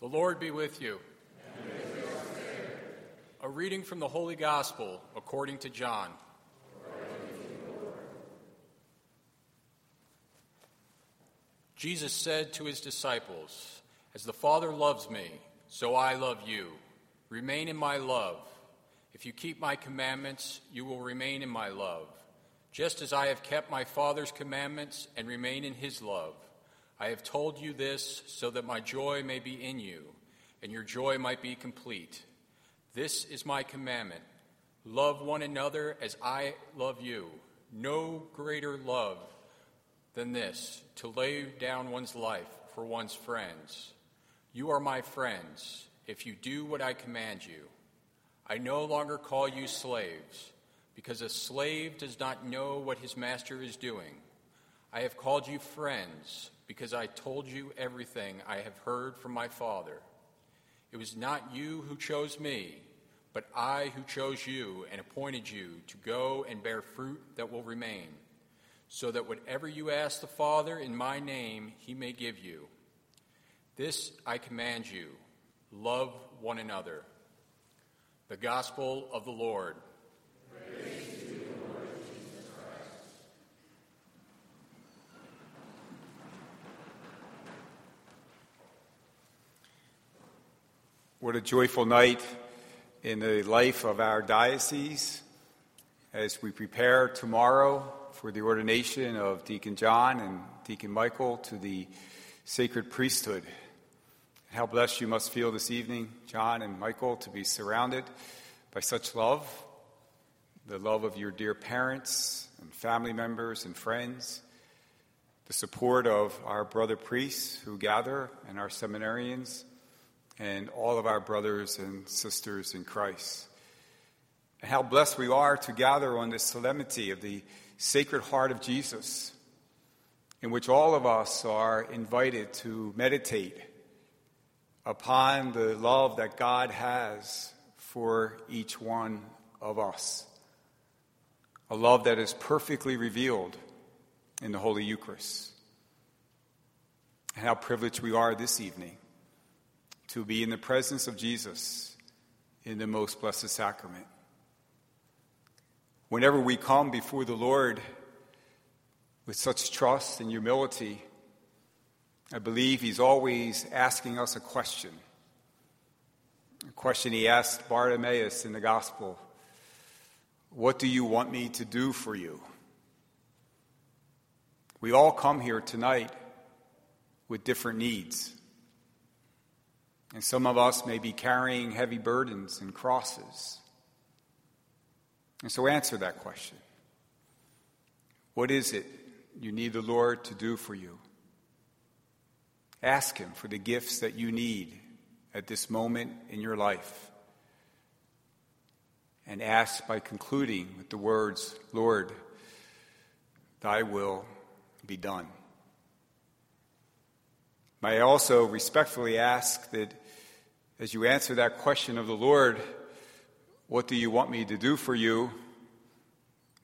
The Lord be with you. A reading from the Holy Gospel according to John. Jesus said to his disciples, As the Father loves me, so I love you. Remain in my love. If you keep my commandments, you will remain in my love, just as I have kept my Father's commandments and remain in his love. I have told you this so that my joy may be in you, and your joy might be complete. This is my commandment love one another as I love you. No greater love than this to lay down one's life for one's friends. You are my friends if you do what I command you. I no longer call you slaves, because a slave does not know what his master is doing. I have called you friends, because I told you everything I have heard from my Father. It was not you who chose me, but I who chose you and appointed you to go and bear fruit that will remain, so that whatever you ask the Father in my name, he may give you. This I command you love one another. The Gospel of the Lord. What a joyful night in the life of our diocese as we prepare tomorrow for the ordination of Deacon John and Deacon Michael to the sacred priesthood. How blessed you must feel this evening, John and Michael, to be surrounded by such love the love of your dear parents and family members and friends, the support of our brother priests who gather and our seminarians, and all of our brothers and sisters in Christ. And how blessed we are to gather on this solemnity of the Sacred Heart of Jesus, in which all of us are invited to meditate upon the love that God has for each one of us. A love that is perfectly revealed in the Holy Eucharist. And how privileged we are this evening to be in the presence of Jesus in the most blessed sacrament. Whenever we come before the Lord with such trust and humility, I believe he's always asking us a question. A question he asked Bartimaeus in the gospel What do you want me to do for you? We all come here tonight with different needs. And some of us may be carrying heavy burdens and crosses. And so answer that question. What is it you need the Lord to do for you? Ask Him for the gifts that you need at this moment in your life. And ask by concluding with the words, Lord, thy will be done. May I also respectfully ask that as you answer that question of the Lord, what do you want me to do for you?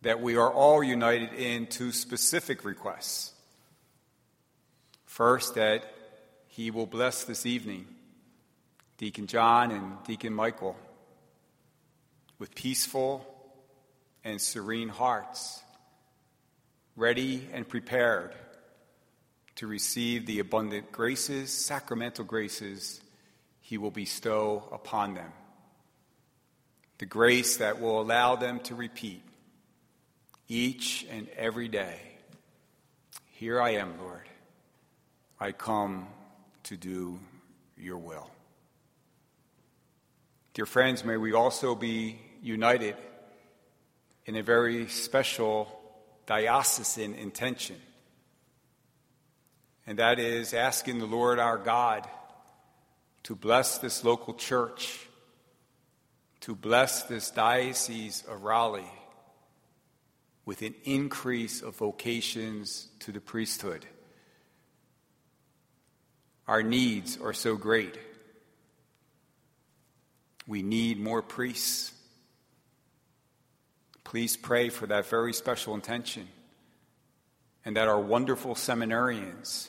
That we are all united in two specific requests. First, that he will bless this evening Deacon John and Deacon Michael with peaceful and serene hearts, ready and prepared to receive the abundant graces, sacramental graces, he will bestow upon them. The grace that will allow them to repeat each and every day Here I am, Lord. I come to do your will. Dear friends, may we also be united in a very special diocesan intention, and that is asking the Lord our God to bless this local church, to bless this diocese of Raleigh with an increase of vocations to the priesthood our needs are so great. We need more priests. Please pray for that very special intention and that our wonderful seminarians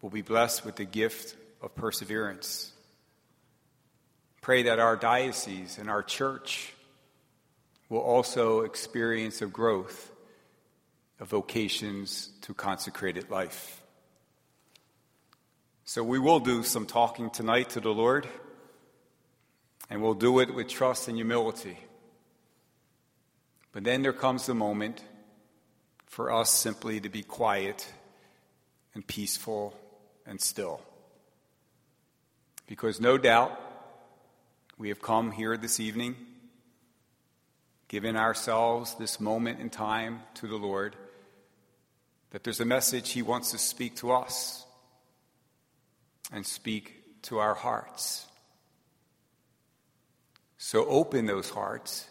will be blessed with the gift of perseverance. Pray that our diocese and our church will also experience a growth of vocations to consecrated life. So we will do some talking tonight to the Lord, and we'll do it with trust and humility. But then there comes the moment for us simply to be quiet and peaceful and still. Because no doubt we have come here this evening, given ourselves this moment in time to the Lord, that there's a message He wants to speak to us and speak to our hearts. So open those hearts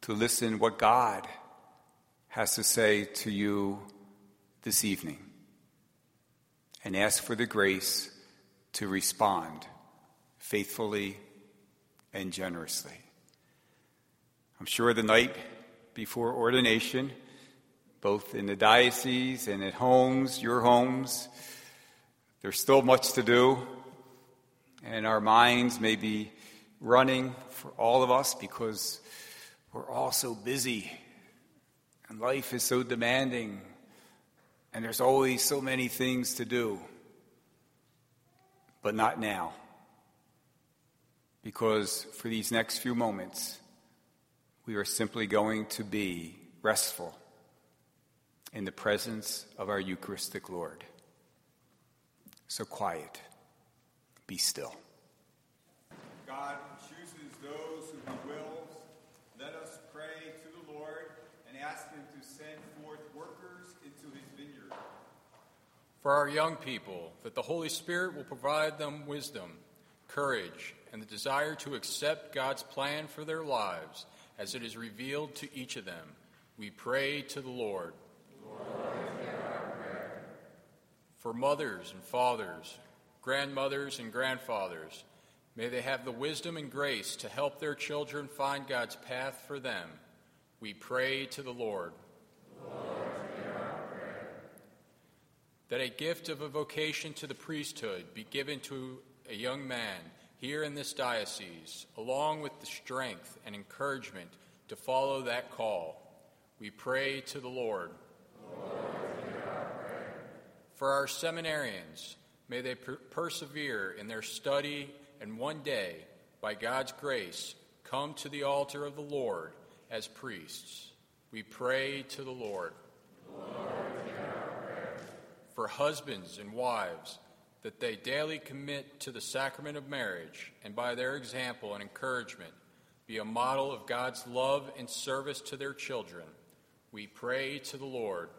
to listen what God has to say to you this evening and ask for the grace to respond faithfully and generously. I'm sure the night before ordination, both in the diocese and at homes, your homes, there's still much to do, and our minds may be running for all of us because we're all so busy and life is so demanding and there's always so many things to do. But not now. Because for these next few moments, we are simply going to be restful in the presence of our Eucharistic Lord. So quiet, be still. God chooses those whom He wills. Let us pray to the Lord and ask Him to send forth workers into His vineyard. For our young people, that the Holy Spirit will provide them wisdom, courage, and the desire to accept God's plan for their lives as it is revealed to each of them. We pray to the Lord. For mothers and fathers, grandmothers and grandfathers, may they have the wisdom and grace to help their children find God's path for them. We pray to the Lord. that a gift of a vocation to the priesthood be given to a young man here in this diocese, along with the strength and encouragement to follow that call. We pray to the Lord. For our seminarians, may they per- persevere in their study and one day, by God's grace, come to the altar of the Lord as priests. We pray to the Lord. For husbands and wives, that they daily commit to the sacrament of marriage and by their example and encouragement be a model of God's love and service to their children. We pray to the Lord.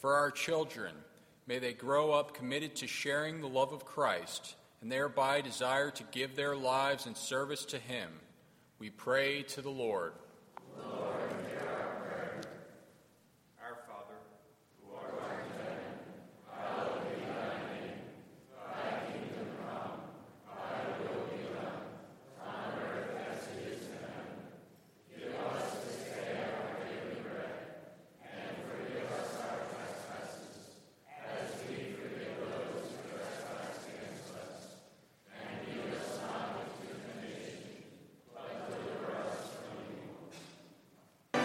For our children, may they grow up committed to sharing the love of Christ and thereby desire to give their lives in service to Him. We pray to the Lord.